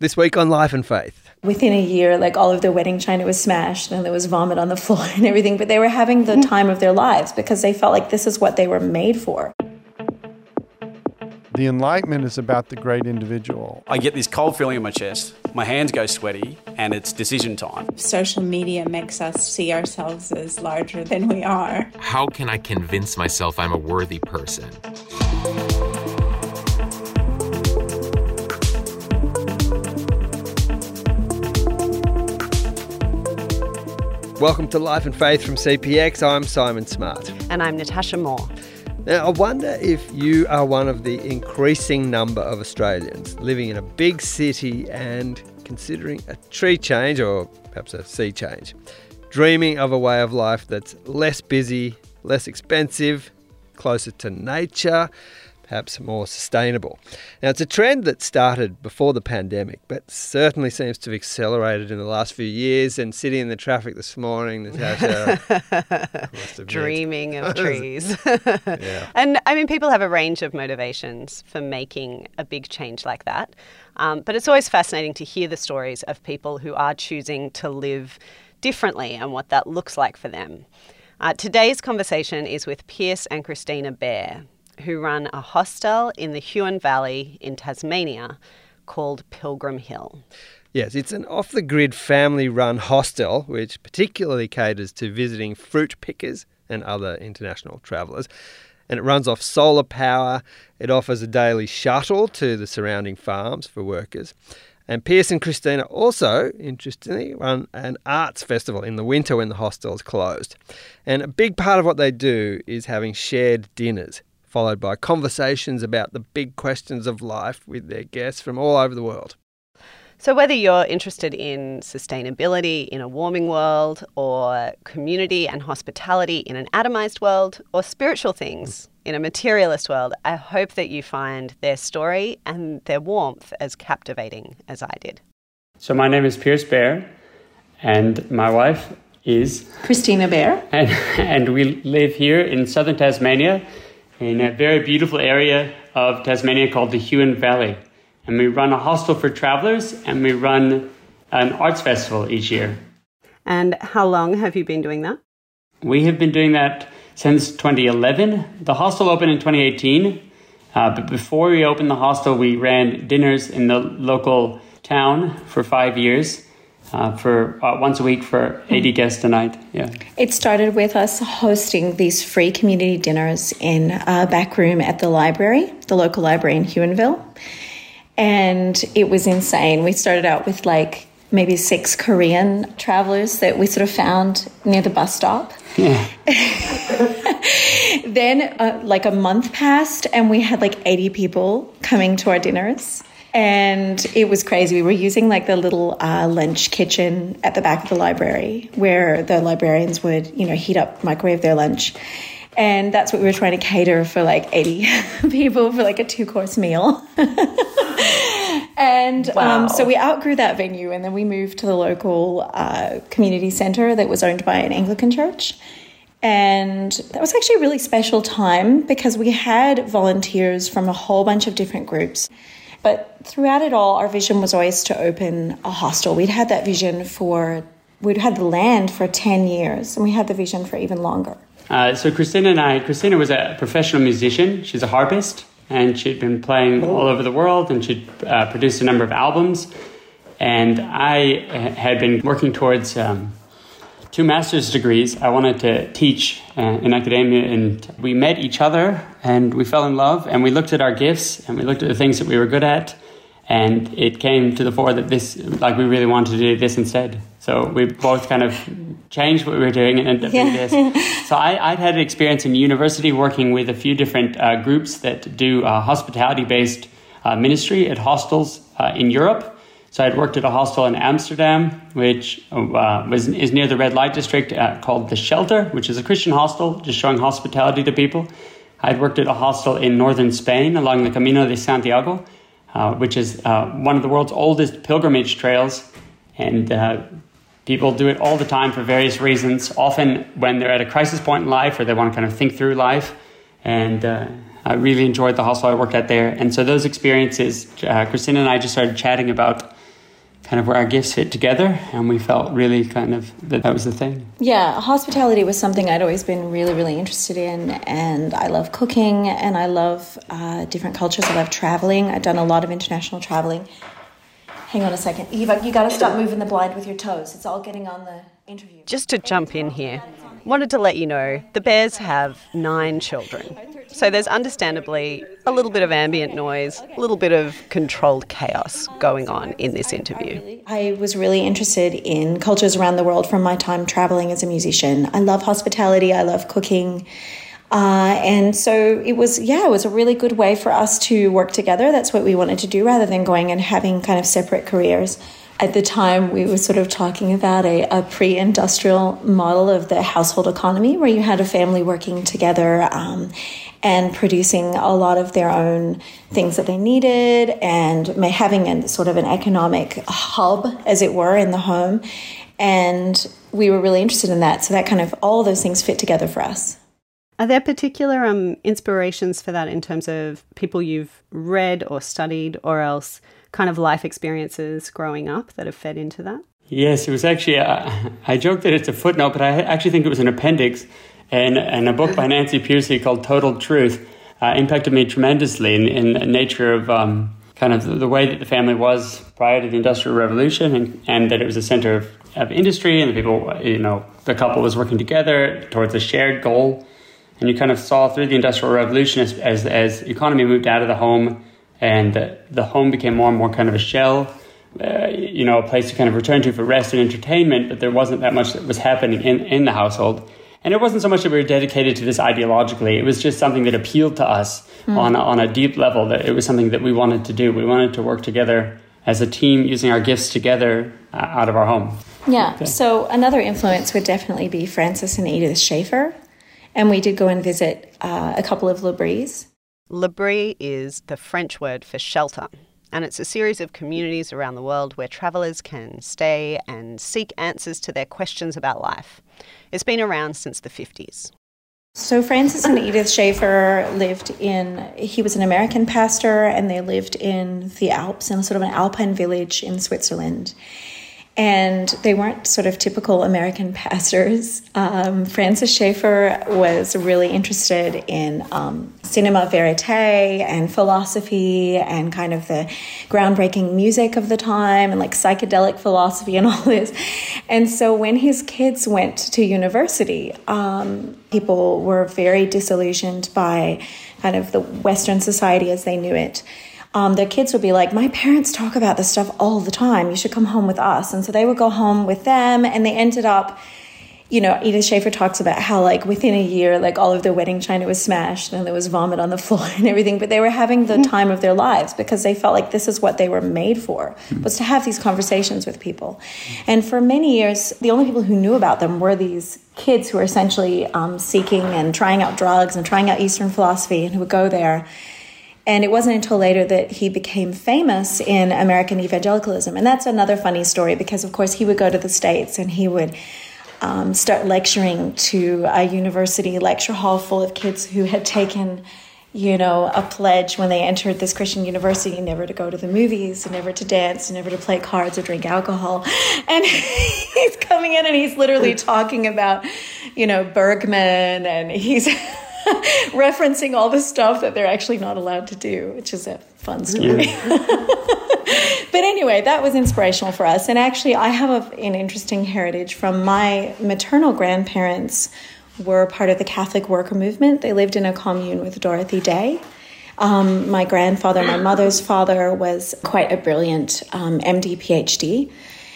This week on Life and Faith. Within a year, like all of their wedding china was smashed and there was vomit on the floor and everything, but they were having the mm. time of their lives because they felt like this is what they were made for. The Enlightenment is about the great individual. I get this cold feeling in my chest, my hands go sweaty, and it's decision time. Social media makes us see ourselves as larger than we are. How can I convince myself I'm a worthy person? Welcome to Life and Faith from CPX. I'm Simon Smart. And I'm Natasha Moore. Now, I wonder if you are one of the increasing number of Australians living in a big city and considering a tree change or perhaps a sea change, dreaming of a way of life that's less busy, less expensive, closer to nature, perhaps more sustainable. Now, it's a trend that started before the pandemic, but certainly seems to have accelerated in the last few years. And sitting in the traffic this morning, Natasha, dreaming of trees. yeah. And I mean, people have a range of motivations for making a big change like that. Um, but it's always fascinating to hear the stories of people who are choosing to live differently and what that looks like for them. Uh, today's conversation is with Pierce and Christina Bair who run a hostel in the Huon Valley in Tasmania called Pilgrim Hill. Yes, it's an off the grid family run hostel which particularly caters to visiting fruit pickers and other international travellers. And it runs off solar power. It offers a daily shuttle to the surrounding farms for workers. And Pierce and Christina also, interestingly, run an arts festival in the winter when the hostel is closed. And a big part of what they do is having shared dinners followed by conversations about the big questions of life with their guests from all over the world. So, whether you're interested in sustainability in a warming world, or community and hospitality in an atomized world, or spiritual things in a materialist world, I hope that you find their story and their warmth as captivating as I did. So, my name is Pierce Bair, and my wife is Christina Bair. And, and we live here in southern Tasmania in a very beautiful area of Tasmania called the Huon Valley. And we run a hostel for travelers and we run an arts festival each year. And how long have you been doing that? We have been doing that since 2011. The hostel opened in 2018. Uh, but before we opened the hostel, we ran dinners in the local town for five years uh, for uh, once a week for 80 guests a night. Yeah. It started with us hosting these free community dinners in a back room at the library, the local library in Huonville. And it was insane. We started out with like maybe six Korean travelers that we sort of found near the bus stop. Yeah. then, uh, like a month passed, and we had like 80 people coming to our dinners and it was crazy. We were using like the little uh, lunch kitchen at the back of the library where the librarians would, you know, heat up, microwave their lunch. And that's what we were trying to cater for like 80 people for like a two course meal. and wow. um, so we outgrew that venue and then we moved to the local uh, community center that was owned by an Anglican church. And that was actually a really special time because we had volunteers from a whole bunch of different groups. But throughout it all, our vision was always to open a hostel. We'd had that vision for, we'd had the land for 10 years, and we had the vision for even longer. Uh, so Christina and I, Christina was a professional musician. She's a harpist, and she'd been playing all over the world, and she'd uh, produced a number of albums. And I had been working towards um, two master's degrees. I wanted to teach uh, in academia, and we met each other and we fell in love. And we looked at our gifts and we looked at the things that we were good at, and it came to the fore that this, like, we really wanted to do this instead. So we both kind of changed what we were doing and ended up doing this. So I, would had an experience in university working with a few different uh, groups that do uh, hospitality based uh, ministry at hostels uh, in Europe. So I'd worked at a hostel in Amsterdam, which uh, was is near the red light district, uh, called the Shelter, which is a Christian hostel, just showing hospitality to people. I'd worked at a hostel in northern Spain along the Camino de Santiago, uh, which is uh, one of the world's oldest pilgrimage trails, and uh, people do it all the time for various reasons. Often when they're at a crisis point in life, or they want to kind of think through life, and uh, I really enjoyed the hostel I worked at there. And so those experiences, Christina and I just started chatting about kind of where our gifts fit together, and we felt really kind of that that was the thing. Yeah, hospitality was something I'd always been really, really interested in, and I love cooking and I love uh, different cultures. I love traveling. I've done a lot of international traveling. Hang on a second, Eva. You got to stop moving the blind with your toes. It's all getting on the interview. Just to jump in here, wanted to let you know the Bairs have nine children. So there's understandably a little bit of ambient noise, a little bit of controlled chaos going on in this interview. I was really interested in cultures around the world from my time traveling as a musician. I love hospitality, I love cooking. Uh, and so it was, yeah, it was a really good way for us to work together. That's what we wanted to do rather than going and having kind of separate careers at the time we were sort of talking about a, a pre-industrial model of the household economy where you had a family working together um, and producing a lot of their own things that they needed and having a sort of an economic hub as it were in the home. And we were really interested in that. So that kind of all those things fit together for us. Are there particular um, inspirations for that in terms of people you've read or studied or else kind of life experiences growing up that have fed into that? Yes, it was actually, uh, I joke that it's a footnote, but I actually think it was an appendix and, and a book by Nancy Pearcey called Total Truth uh, impacted me tremendously in, in the nature of um, kind of the way that the family was prior to the Industrial Revolution and, and that it was a center of, of industry and the people, you know, the couple was working together towards a shared goal. And you kind of saw through the Industrial Revolution as, as, as economy moved out of the home and the, the home became more and more kind of a shell. Uh, you know, a place to kind of return to for rest and entertainment, but there wasn't that much that was happening in, in the household. And it wasn't so much that we were dedicated to this ideologically. It was just something that appealed to us mm. on, a, on a deep level, that it was something that we wanted to do. We wanted to work together as a team using our gifts together uh, out of our home. Yeah. Okay. So another influence would definitely be Francis and Edith Schaeffer. And we did go and visit uh, a couple of L'Abris. L'Abri is the French word for shelter, and it's a series of communities around the world where travellers can stay and seek answers to their questions about life. It's been around since the 50s. So, Francis and Edith Schaeffer lived in, he was an American pastor, and they lived in the Alps, in sort of an alpine village in Switzerland and they weren't sort of typical American pastors. Um, Francis Schaeffer was really interested in um, cinema verite and philosophy and kind of the groundbreaking music of the time and like psychedelic philosophy and all this. And so when his kids went to university, um, people were very disillusioned by kind of the Western society as they knew it um, their kids would be like, My parents talk about this stuff all the time. You should come home with us. And so they would go home with them, and they ended up. You know, Edith Schaeffer talks about how, like, within a year, like, all of their wedding china was smashed and there was vomit on the floor and everything. But they were having the mm-hmm. time of their lives because they felt like this is what they were made for, mm-hmm. was to have these conversations with people. And for many years, the only people who knew about them were these kids who were essentially um, seeking and trying out drugs and trying out Eastern philosophy and who would go there and it wasn't until later that he became famous in American evangelicalism. And that's another funny story because, of course, he would go to the States and he would um, start lecturing to a university lecture hall full of kids who had taken you know, a pledge when they entered this Christian university never to go to the movies, never to dance, never to play cards or drink alcohol. And he's coming in and he's literally talking about, you know, Bergman and he's referencing all the stuff that they're actually not allowed to do, which is a fun story. Yeah. but anyway, that was inspirational for us. And actually, I have a, an interesting heritage from my maternal grandparents were part of the Catholic worker movement. They lived in a commune with Dorothy Day. Um, my grandfather, my mother's father, was quite a brilliant um, MD PhD.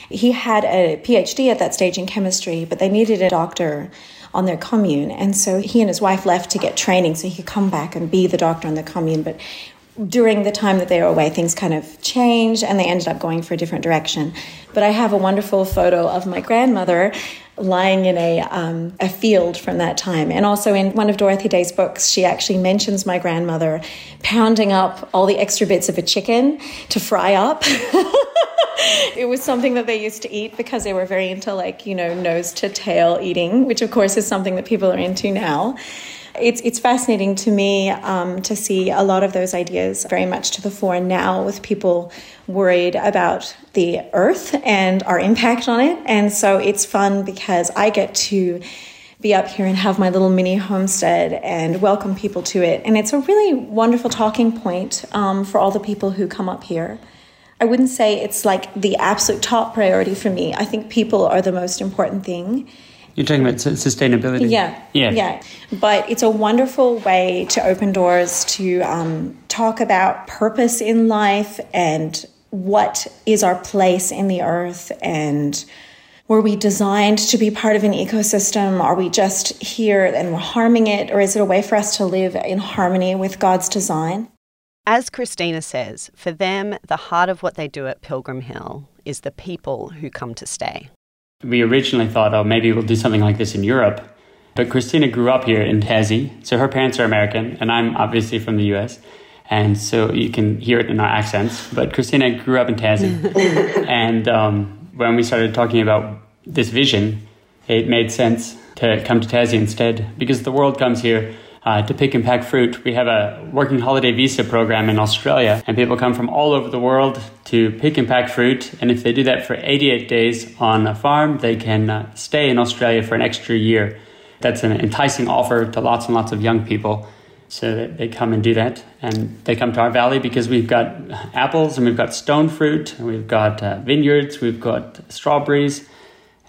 He had a PhD at that stage in chemistry, but they needed a doctor on their commune. And so he and his wife left to get training so he could come back and be the doctor on the commune. But during the time that they were away, things kind of changed and they ended up going for a different direction. But I have a wonderful photo of my grandmother lying in a, um, a field from that time. And also in one of Dorothy Day's books, she actually mentions my grandmother pounding up all the extra bits of a chicken to fry up. it was something that they used to eat because they were very into like, you know, nose to tail eating, which of course is something that people are into now. It's, it's fascinating to me um, to see a lot of those ideas very much to the fore now with people worried about the earth and our impact on it. And so it's fun because I get to be up here and have my little mini homestead and welcome people to it. And it's a really wonderful talking point um, for all the people who come up here. I wouldn't say it's like the absolute top priority for me. I think people are the most important thing. You're talking about sustainability? Yeah. Yeah. Yeah. But it's a wonderful way to open doors to um, talk about purpose in life and what is our place in the earth and were we designed to be part of an ecosystem? Are we just here and we're harming it? Or is it a way for us to live in harmony with God's design? As Christina says, for them, the heart of what they do at Pilgrim Hill is the people who come to stay. We originally thought, oh, maybe we'll do something like this in Europe. But Christina grew up here in Tassie, so her parents are American, and I'm obviously from the US. And so you can hear it in our accents. But Christina grew up in Tassie. and um, when we started talking about this vision, it made sense to come to Tassie instead because the world comes here uh, to pick and pack fruit. We have a working holiday visa program in Australia, and people come from all over the world to pick and pack fruit. And if they do that for 88 days on a farm, they can uh, stay in Australia for an extra year. That's an enticing offer to lots and lots of young people. So they come and do that. And they come to our valley because we've got apples and we've got stone fruit, and we've got uh, vineyards, we've got strawberries,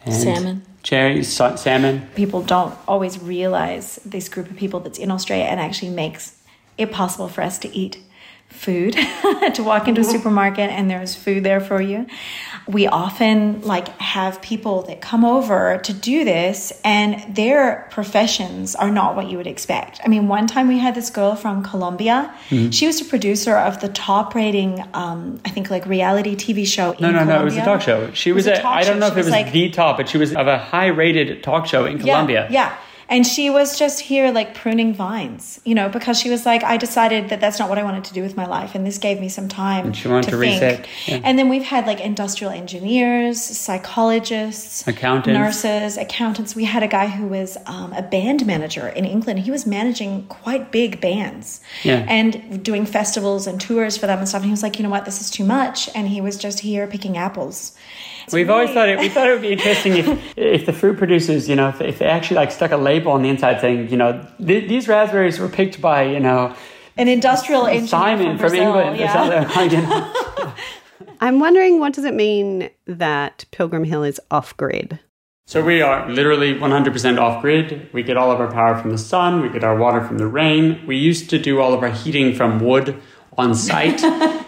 and Salmon. Cherries, salmon. People don't always realize this group of people that's in Australia and actually makes it possible for us to eat food to walk into a supermarket and there's food there for you we often like have people that come over to do this and their professions are not what you would expect i mean one time we had this girl from colombia Mm-hmm. she was a producer of the top rating um, i think like reality tv show No, no, no. It was a talk show. She It was, a a, I don't know if it was like- the top, but she was of a high rated talk show in Colombia. Yeah, yeah. And she was just here like pruning vines, you know, because she was like, I decided that that's not what I wanted to do with my life. And this gave me some time And she wanted to think. reset, yeah. And then we've had like industrial engineers, psychologists, Accountants. nurses, accountants. We had a guy who was um, a band manager in England. He was managing quite big bands Yeah. and doing festivals and tours for them and stuff. And he was like, you know what, this is too much. And he was just here picking apples. It's We've always thought it. We thought it would be interesting if, if the fruit producers, you know, if, if they actually like stuck a label on the inside saying, you know, th- these raspberries were picked by, you know, an industrial engineer Simon from, Brazil, England yeah. something. You know. I'm wondering what does it mean that Pilgrim Hill is off grid? So we are literally 100% off grid. We get all of our power from the sun. We get our water from the rain. We used to do all of our heating from wood on site.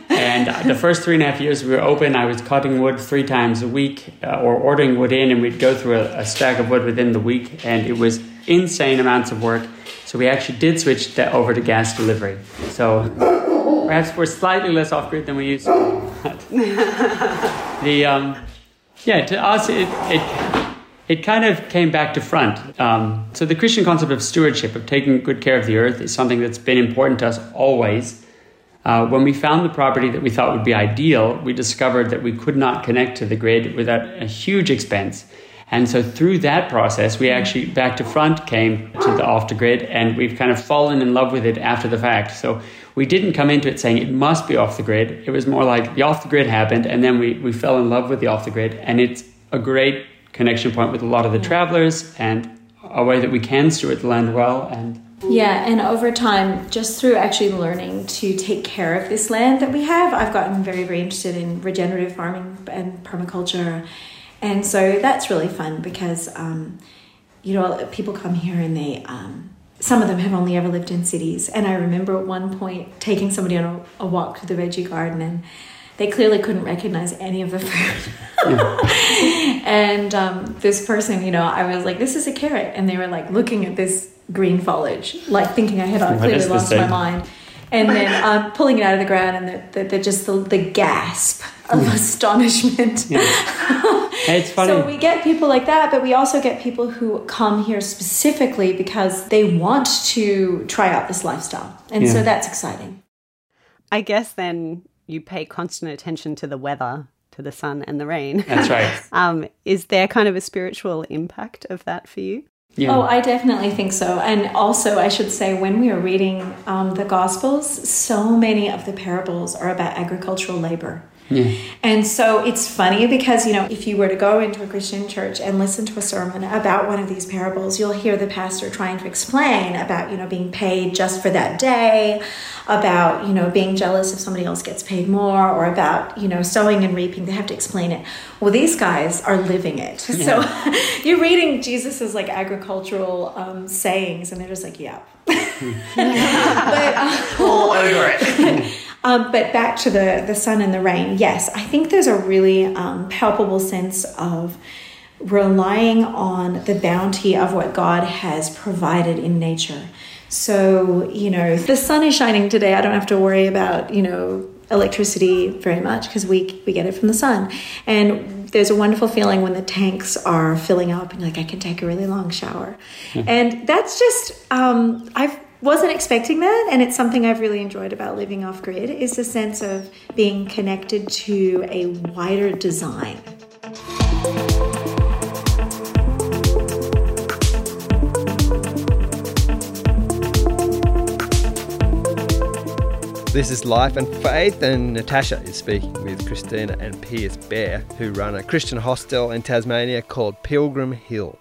and the first three and a half years we were open, I was cutting wood three times a week uh, or ordering wood in, and we'd go through a, a stack of wood within the week. And it was insane amounts of work. So we actually did switch that over to gas delivery. So perhaps we're slightly less off grid than we used to. the um, yeah, to us it, it it kind of came back to front. Um, so the Christian concept of stewardship, of taking good care of the earth, is something that's been important to us always. Uh, when we found the property that we thought would be ideal, we discovered that we could not connect to the grid without a huge expense. And so through that process, we actually back to front came to the off the grid, and we've kind of fallen in love with it after the fact. So we didn't come into it saying it must be off the grid. It was more like the off the grid happened, and then we, we fell in love with the off the grid, and it's a great connection point with a lot of the travelers and a way that we can steward the land well and Yeah, and over time, just through actually learning to take care of this land that we have, I've gotten very, very interested in regenerative farming and permaculture. And so that's really fun because, um, you know, people come here and they, um, some of them have only ever lived in cities. And I remember at one point taking somebody on a, a walk to the veggie garden and they clearly couldn't recognize any of the fruit. and um, this person, you know, I was like, this is a carrot. And they were like looking at this green foliage, like thinking I had uh, What clearly is this lost my mind. And then um, pulling it out of the ground and the, the, the, just the, the gasp of astonishment. it's funny. So we get people like that, but we also get people who come here specifically because they want to try out this lifestyle. And so that's exciting. I guess then you pay constant attention to the weather, to the sun and the rain. That's right. um, is there kind of a spiritual impact of that for you? Yeah. Oh, I definitely think so. And also, I should say, when we are reading um, the Gospels, so many of the parables are about agricultural labor. Yeah. And so it's funny because, you know, if you were to go into a Christian church and listen to a sermon about one of these parables, you'll hear the pastor trying to explain about, you know, being paid just for that day, about, you know, being jealous if somebody else gets paid more, or about, you know, sowing and reaping. They have to explain it. Well, these guys are living it. So you're reading Jesus's like agricultural um, sayings, and they're just like, yeah. but, um, All over it. Um, but back to the the sun and the rain. Yes, I think there's a really um, palpable sense of relying on the bounty of what God has provided in nature. So you know, the sun is shining today. I don't have to worry about you know electricity very much because we we get it from the sun and there's a wonderful feeling when the tanks are filling up and like I can take a really long shower and that's just um, I wasn't expecting that and it's something I've really enjoyed about living off grid is the sense of being connected to a wider design This is Life and Faith, and Natasha is speaking with Christina and Pierce Bair, who run a Christian hostel in Tasmania called Pilgrim Hill.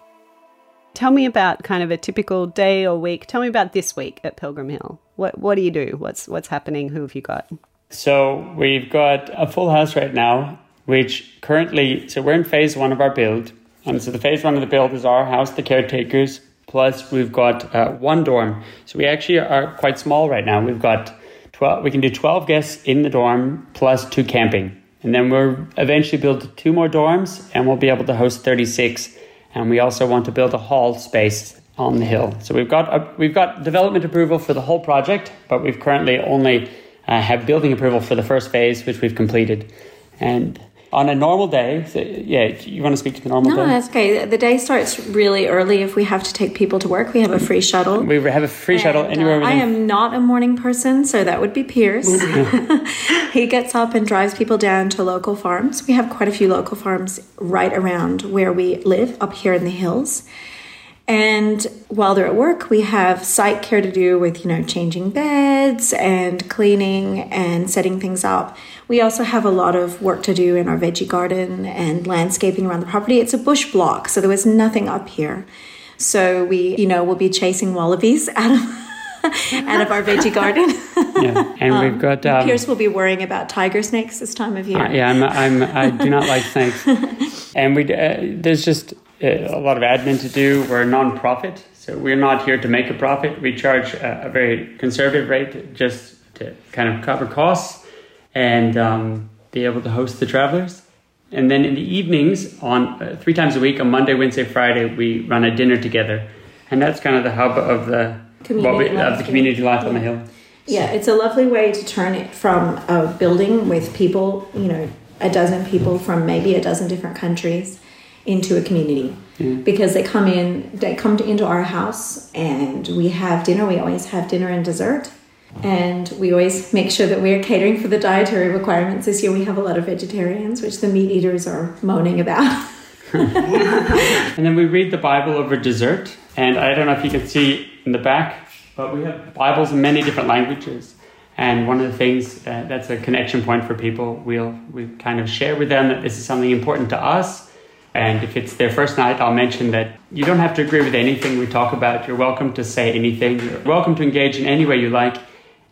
Tell me about kind of a typical day or week. Tell me about this week at Pilgrim Hill. What what do you do? What's what's happening? Who have you got? So we've got a full house right now, which currently, so we're in phase one of our build. And so the phase one of the build is our house, the caretakers, plus we've got uh, one dorm. So we actually are quite small right now. We've got 12, we can do 12 guests in the dorm plus two camping. And then we'll eventually build two more dorms and we'll be able to host 36. And we also want to build a hall space on the hill. So we've got a, we've got development approval for the whole project, but we've currently only uh, have building approval for the first phase, which we've completed. And on a normal day, so, yeah, you want to speak to the normal no day? that's okay the day starts really early if we have to take people to work we have a free shuttle We have a free shuttle anywhere uh, I am not a morning person, so that would be Pierce. he gets up and drives people down to local farms. We have quite a few local farms right around where we live, up here in the hills. And while they're at work, we have site care to do with, you know, changing beds and cleaning and setting things up. We also have a lot of work to do in our veggie garden and landscaping around the property. It's a bush block, so there was nothing up here. So we, you know, we'll be chasing wallabies out of out of our veggie garden. yeah. And we've got um, Pierce will be worrying about tiger snakes this time of year. Uh, yeah, I'm, I'm, I do not like snakes. and we, uh, there's just a lot of admin to do. We're a non-profit, so we're not here to make a profit. We charge a, a very conservative rate just to kind of cover costs and um, be able to host the travelers. And then in the evenings, on uh, three times a week, on Monday, Wednesday, Friday, we run a dinner together, and that's kind of the hub of the what we, of the community life on the hill. Yeah, it's a lovely way to turn it from a building with people, you know, a dozen people from maybe a dozen different countries into a community. Because they come in, they come to, into our house and we have dinner. We always have dinner and dessert. And we always make sure that we're catering for the dietary requirements. This year we have a lot of vegetarians, which the meat eaters are moaning about. And then we read the Bible over dessert. And I don't know if you can see in the back, but we have Bibles in many different languages. And one of the things uh, that's a connection point for people, we'll we kind of share with them that this is something important to us. And if it's their first night, I'll mention that you don't have to agree with anything we talk about. You're welcome to say anything. You're welcome to engage in any way you like.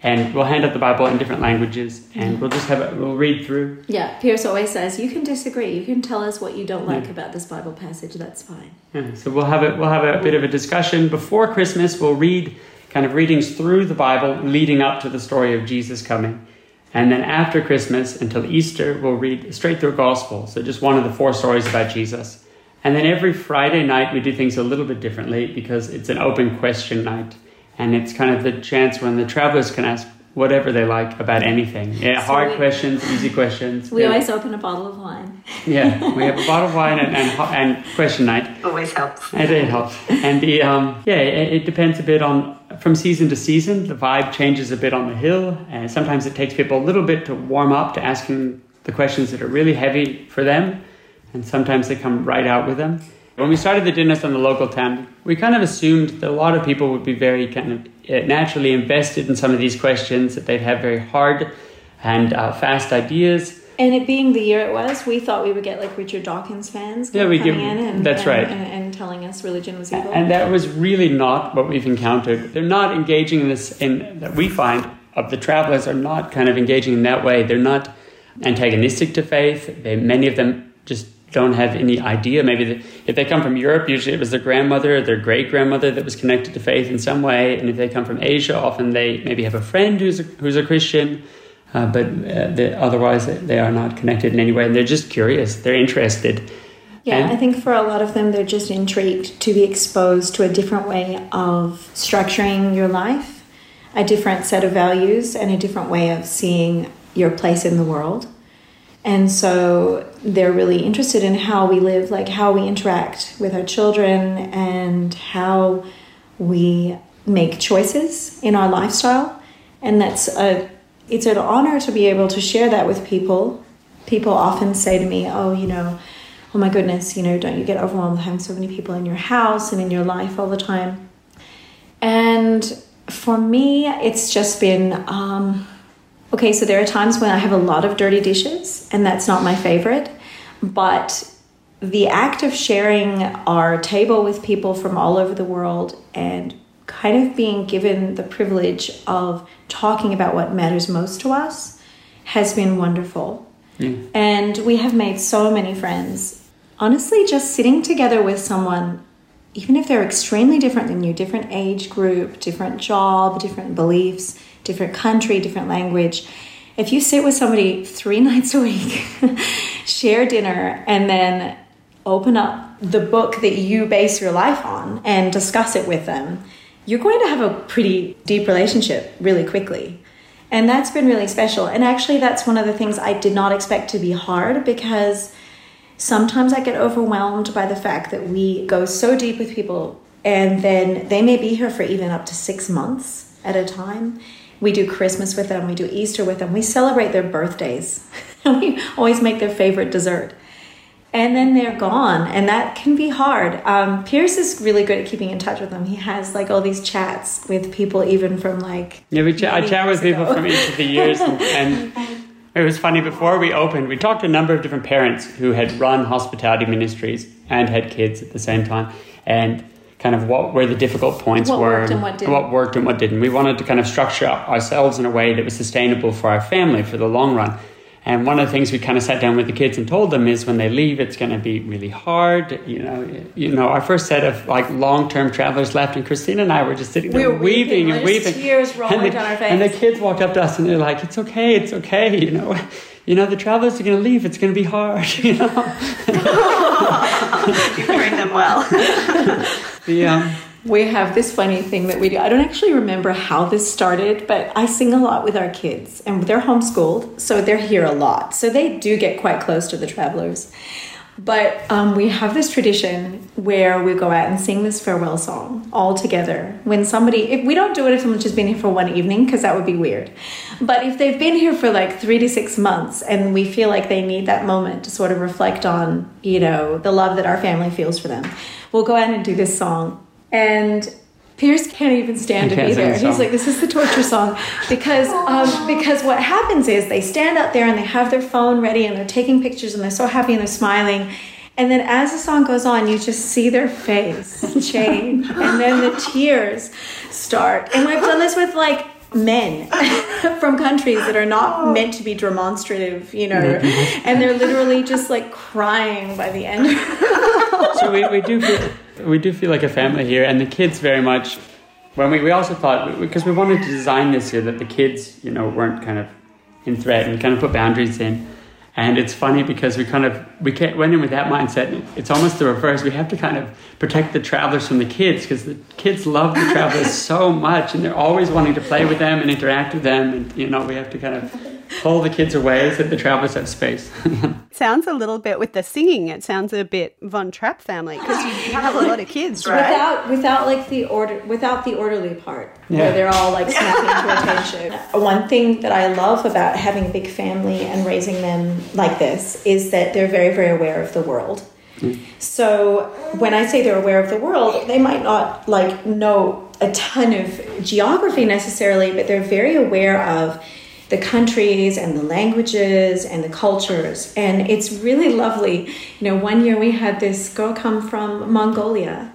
And we'll hand out the Bible in different languages, and we'll just have a, we'll read through. Yeah, Pierce always says, you can disagree. You can tell us what you don't like about this Bible passage. That's fine. Yeah, so we'll have a we'll have a bit of a discussion before Christmas. We'll read kind of readings through the Bible leading up to the story of Jesus coming, and then after Christmas until Easter, we'll read straight through Gospel. So just one of the four stories about Jesus, and then every Friday night we do things a little bit differently because it's an open question night, and it's kind of the chance when the travelers can ask whatever they like about anything. Yeah, So hard we- questions, easy questions. We Yeah. always open a bottle of wine. yeah, we have a bottle of wine and, and, and question night. Always helps. It, it helps. And the um, yeah, it, it depends a bit on from season to season. The vibe changes a bit on the hill, and sometimes it takes people a little bit to warm up to asking the questions that are really heavy for them, and sometimes they come right out with them. When we started the dinners on the local town, we kind of assumed that a lot of people would be very kind of uh, naturally invested in some of these questions, that they'd have very hard and uh, fast ideas. And it being the year it was, we thought we would get like Richard Dawkins fans Yeah, we coming give- in and, that's and, right. and, and telling us religion was evil. And that was really not what we've encountered. They're not engaging in this, in that we find of the travelers are not kind of engaging in that way. They're not antagonistic to faith. They, many of them just don't have any idea. Maybe the, if they come from Europe, usually it was their grandmother or their great grandmother that was connected to faith in some way. And if they come from Asia, often they maybe have a friend who's a, who's a Christian. Uh, but uh, they, otherwise, they are not connected in any way. And they're just curious. They're interested. Yeah, And- I think for a lot of them, they're just intrigued to be exposed to a different way of structuring your life, a different set of values, and a different way of seeing your place in the world. And so they're really interested in how we live, like how we interact with our children and how we make choices in our lifestyle. And that's a it's an honor to be able to share that with people. People often say to me, "Oh, you know, oh my goodness, you know, don't you get overwhelmed with having so many people in your house and in your life all the time?" And for me, it's just been um, okay. So there are times when I have a lot of dirty dishes, and that's not my favorite. But the act of sharing our table with people from all over the world and kind of being given the privilege of talking about what matters most to us has been wonderful. And we have made so many friends. Honestly, just sitting together with someone, even if they're extremely different than you, different age group, different job, different beliefs, different country, different language, if you sit with somebody three nights a week, share dinner, and then open up the book that you base your life on and discuss it with them, you're going to have a pretty deep relationship really quickly. And that's been really special. And actually, that's one of the things I did not expect to be hard because sometimes I get overwhelmed by the fact that we go so deep with people and then they may be here for even up to six months at a time. We do Christmas with them, we do Easter with them, we celebrate their birthdays, we always make their favorite dessert. And then they're gone, and that can be hard. Um, Pierce is really good at keeping in touch with them. He has like all these chats with people, even from like Yeah, we ch- I chat with people from each of the years, and, and it was funny. Before we opened, we talked to a number of different parents who had run hospitality ministries and had kids at the same time, and kind of what were the difficult points What were, worked and what didn't. worked and what didn't. We wanted to kind of structure ourselves in a way that was sustainable for our family for the long run. And one of the things we kind of sat down with the kids and told them is when they leave, it's going to be really hard. You know, you know, our first set of like long-term travelers left, and Christina and I were just sitting We there were weeping, and there's weeping, tears rolling and the, down our And the kids walked up to us and they're like, "It's okay, it's okay." You know, you know, the travelers are going to leave. It's going to be hard. You know, You bring them well. the um, We have this funny thing that we do. I don't actually remember how this started, but I sing a lot with our kids, and they're homeschooled, so they're here a lot. So they do get quite close to the travelers. But um, we have this tradition where we go out and sing this farewell song all together. When somebody, if we don't do it if someone's just been here for one evening, because that would be weird. But if they've been here for like three to six months and we feel like they need that moment to sort of reflect on, you know, the love that our family feels for them, we'll go out and do this song. And Pierce can't even stand He be there. He's like, "This is the torture song," because um, because what happens is they stand out there and they have their phone ready and they're taking pictures and they're so happy and they're smiling, and then as the song goes on, you just see their face change, and then the tears start. And we've done this with like men from countries that are not meant to be demonstrative, you know, and they're literally just like crying by the end. so we, we do feel, we do feel like a family here, and the kids very much. When we, we also thought because we wanted to design this here that the kids you know weren't kind of in threat and kind of put boundaries in. And it's funny because we kind of we went in with that mindset. It's almost the reverse. We have to kind of protect the travelers from the kids because the kids love the travelers so much, and they're always wanting to play with them and interact with them. And you know we have to kind of pull the kids away so that the travelers have space. sounds a little bit with the singing. It sounds a bit Von Trapp family because you have a lot of kids, right? Without without like the order without the orderly part Yeah. where they're all like snapping to attention. One thing that I love about having a big family and raising them like this is that they're very very aware of the world. So when I say they're aware of the world, they might not like know a ton of geography necessarily, but they're very aware of the countries and the languages and the cultures. And it's really lovely. You know, one year we had this girl come from Mongolia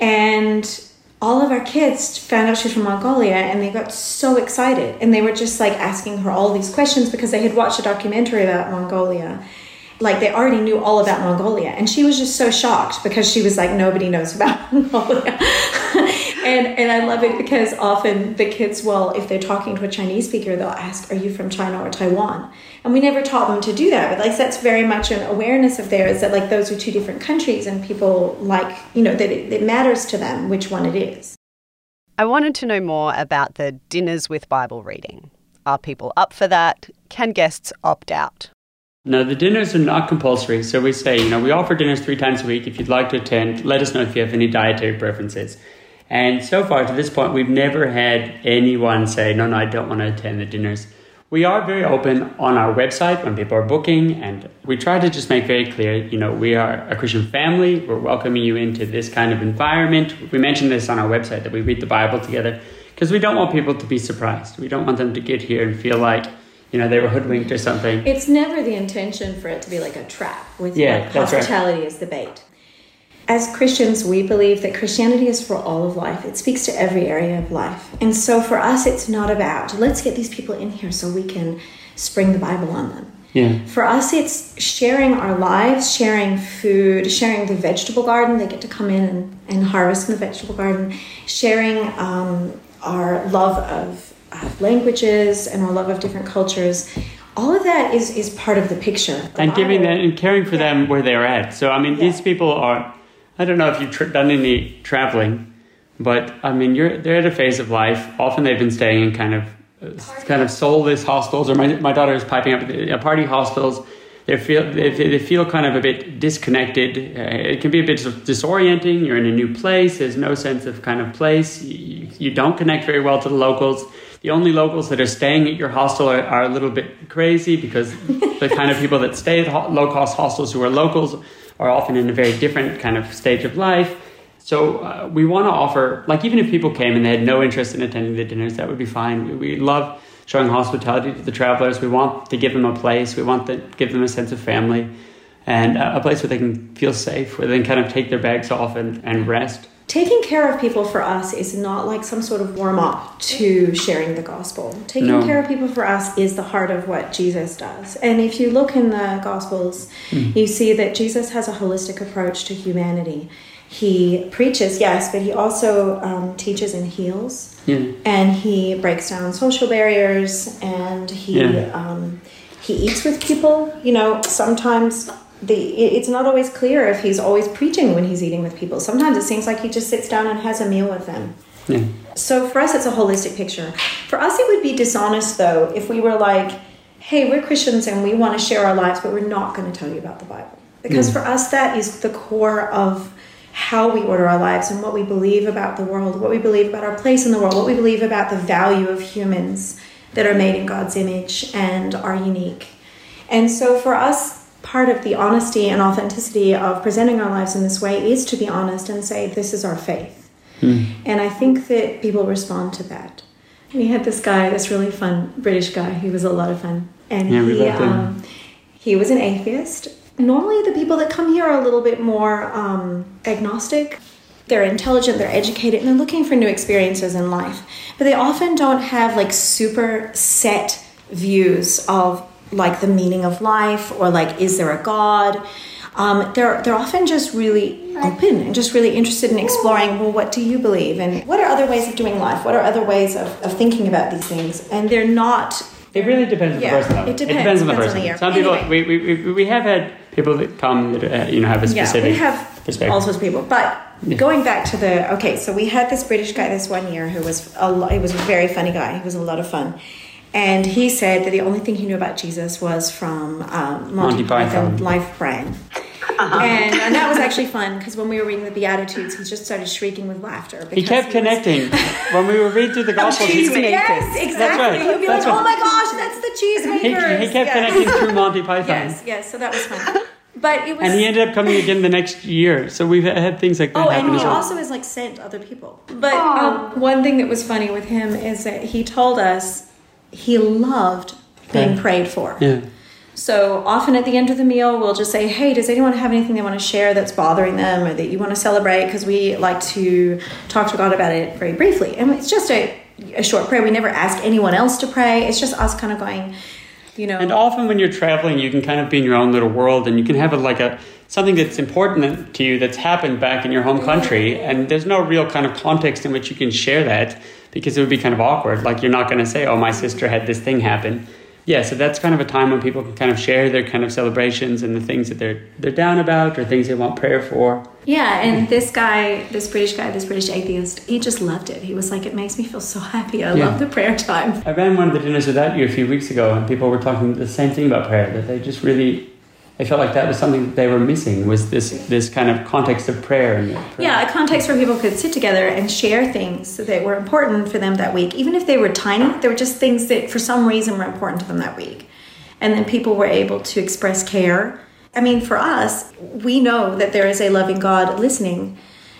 and all of our kids found out she's from Mongolia and they got so excited and they were just like asking her all these questions because they had watched a documentary about Mongolia like they already knew all about Mongolia. And she was just so shocked because she was like, nobody knows about Mongolia. and and I love it because often the kids will, if they're talking to a Chinese speaker, they'll ask, Are you from China or Taiwan? And we never taught them to do that. But like that's very much an awareness of theirs that like those are two different countries and people like, you know, that it, it matters to them which one it is. I wanted to know more about the dinners with Bible reading. Are people up for that? Can guests opt out? No, the dinners are not compulsory. So we say, you know, we offer dinners three times a week. If you'd like to attend, let us know if you have any dietary preferences. And so far to this point, we've never had anyone say, no, no, I don't want to attend the dinners. We are very open on our website when people are booking, and we try to just make very clear, you know, we are a Christian family. We're welcoming you into this kind of environment. We mentioned this on our website that we read the Bible together because we don't want people to be surprised. We don't want them to get here and feel like, you know, they were hoodwinked or something. It's never the intention for it to be like a trap with Yeah, like, that's right. hospitality is the bait. As Christians, we believe that Christianity is for all of life. It speaks to every area of life. And so for us, it's not about, let's get these people in here so we can spring the Bible on them. Yeah. For us, it's sharing our lives, sharing food, sharing the vegetable garden. They get to come in and, and harvest in the vegetable garden, sharing um, our love of, of languages and our love of different cultures. All of that is, is part of the picture. And giving them and caring for them where they're at. So I mean, these people are. I don't know if you've tr- done any traveling, but I mean, you're they're at a phase of life. Often they've been staying in kind of uh, kind of soulless hostels, or my my daughter is piping up uh, party hostels. They feel they, they feel kind of a bit disconnected. Uh, it can be a bit disorienting. You're in a new place. There's no sense of kind of place. You, you don't connect very well to the locals. The only locals that are staying at your hostel are, are a little bit crazy because the kind of people that stay at ho- low cost hostels who are locals are often in a very different kind of stage of life. So uh, we want to offer, like, even if people came and they had no interest in attending the dinners, that would be fine. We, we love showing hospitality to the travelers. We want to give them a place. We want to give them a sense of family and uh, a place where they can feel safe, where they can kind of take their bags off and, and rest. Taking care of people for us is not like some sort of warm up to sharing the gospel. Taking No. care of people for us is the heart of what Jesus does. And if you look in the gospels, you see that Jesus has a holistic approach to humanity. He preaches, yes, but he also um, teaches and heals. Yeah. And he breaks down social barriers and he Yeah. um, he eats with people. You know, sometimes the it's not always clear if he's always preaching when he's eating with people. Sometimes it seems like he just sits down and has a meal with them. Yeah. So for us, it's a holistic picture. For us, it would be dishonest though if we were like, "Hey, we're Christians and we want to share our lives, but we're not going to tell you about the Bible," because mm. for us, that is the core of how we order our lives and what we believe about the world, what we believe about our place in the world, what we believe about the value of humans that are made in God's image and are unique. And so for us, part of the honesty and authenticity of presenting our lives in this way is to be honest and say, this is our faith. And I think that people respond to that. We had this guy, this really fun British guy, he was a lot of fun. And Yeah, he, um, he was an atheist. Normally, the people that come here are a little bit more um, agnostic. They're intelligent, they're educated, and they're looking for new experiences in life. But they often don't have like super set views of like the meaning of life or like, is there a God? Um, they're, they're often just really open and just really interested in exploring well, what do you believe? And what are other ways of doing life? What are other ways of, of thinking about these things? And they're not It really depends on Yeah, the person. though. it depends. on the Depends on person. the year. Some people, Anyway. we, we, we, we have had people that come that uh, you know have a specific Yeah, we have perspective. all sorts of people. But going back to the okay, so we had this British guy this one year who was a lo- he was a very funny guy. He was a lot of fun. And he said that the only thing he knew about Jesus was from um, Monty, Monty Python, Python. Life Brand. and, and that was actually fun because when we were reading the Beatitudes, he just started shrieking with laughter. he kept was- connecting when we were reading through the Gospels. he- Yes, exactly. right, He'd be that's like, "Oh "Oh my gosh, that's the He, cheesemakers." he kept Yes. connecting through Monty Python. Yes, yes. So that was fun. But it was. And he ended up coming again the next year. So we've had things like that Oh, happen and as he well. also has like sent other people. But um, one thing that was funny with him is that he told us he loved being prayed for. yeah. So often at the end of the meal, we'll just say, "Hey, does anyone have anything they want to share that's bothering them or that you want to celebrate?" Because we like to talk to God about it very briefly, and it's just a, a short prayer. We never ask anyone else to pray. It's just us kind of going, you know. And often when you're traveling, you can kind of be in your own little world, and you can have a, like a something that's important to you that's happened back in your home country, and there's no real kind of context in which you can share that because it would be kind of awkward. Like you're not going to say, "Oh, my sister had this thing happen." Yeah, so that's kind of a time when people can kind of share their kind of celebrations and the things that they're they're down about or things they want prayer for. Yeah, and this guy, this British guy, this British atheist, he just loved it. He was like, "It makes me feel so happy. I Yeah. love the prayer time." I ran one of the dinners without you a few weeks ago, and people were talking the same thing about prayer. That they just really, they felt like that was something that they were missing was this this kind of context of prayer. And prayer. Yeah, a context where people could sit together and share things that were important for them that week, even if they were tiny. They were just things that, for some reason, were important to them that week, and then people were able to express care. I mean, for us, we know that there is a loving God listening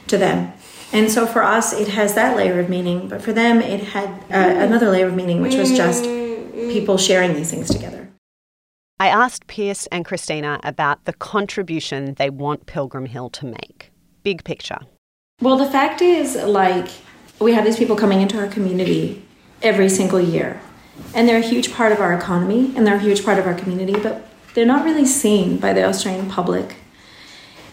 to them. And so for us, it has that layer of meaning, but for them, it had uh, another layer of meaning, which was just people sharing these things together. I asked Pierce and Christina about the contribution they want Pilgrim Hill to make. Big picture. Well, the fact is, like, we have these people coming into our community every single year, and they're a huge part of our economy and they're a huge part of our community, but they're not really seen by the Australian public.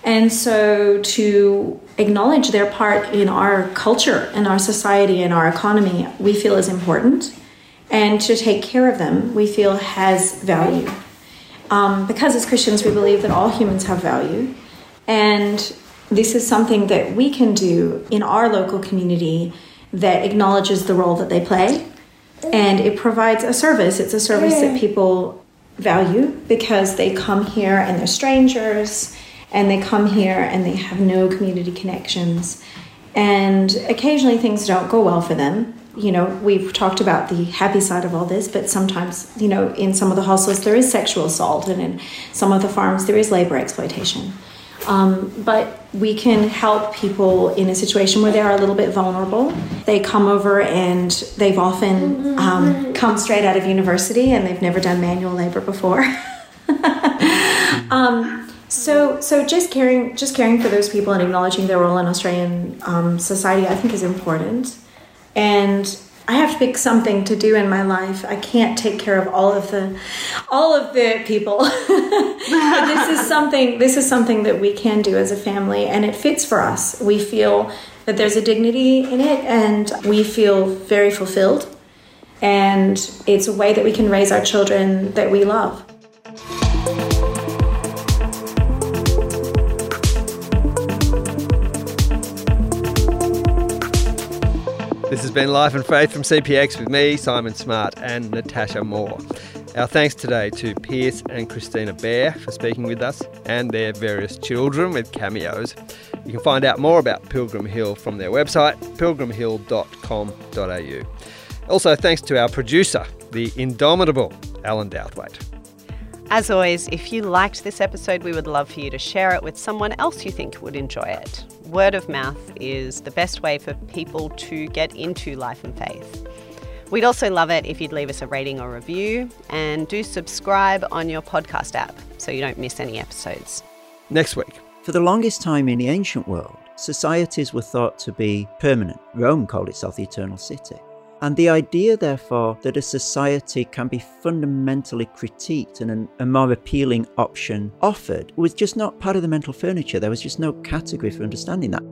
And so, to acknowledge their part in our culture and our society and our economy, we feel is important. And to take care of them, we feel has value. Um, because as Christians, we believe that all humans have value. And this is something that we can do in our local community that acknowledges the role that they play. And it provides a service. It's a service that people value because they come here and they're strangers and they come here and they have no community connections. And occasionally things don't go well for them. You know, we've talked about the happy side of all this, but sometimes, you know, in some of the hostels there is sexual assault, and in some of the farms there is labor exploitation. Um, but we can help people in a situation where they are a little bit vulnerable. They come over and they've often um, come straight out of university and they've never done manual labor before. um, so, so just caring, just caring for those people and acknowledging their role in Australian um, society, I think, is important. And I have to pick something to do in my life. I can't take care of all of the, all of the people. but this is something. This is something that we can do as a family, and it fits for us. We feel that there's a dignity in it, and we feel very fulfilled. And it's a way that we can raise our children that we love. This has been Life and Faith from CPX with me, Simon Smart, and Natasha Moore. Our thanks today to Pierce and Christina Bair for speaking with us and their various children with cameos. You can find out more about Pilgrim Hill from their website, pilgrimhill.com.au. Also, thanks to our producer, the indomitable Alan Douthwaite. As always, if you liked this episode, we would love for you to share it with someone else you think would enjoy it. Word of mouth is the best way for people to get into life and faith. We'd also love it if you'd leave us a rating or review and do subscribe on your podcast app so you don't miss any episodes. Next week. For the longest time in the ancient world, societies were thought to be permanent. Rome called itself the eternal city. And the idea, therefore, that a society can be fundamentally critiqued and an, a more appealing option offered was just not part of the mental furniture. There was just no category for understanding that.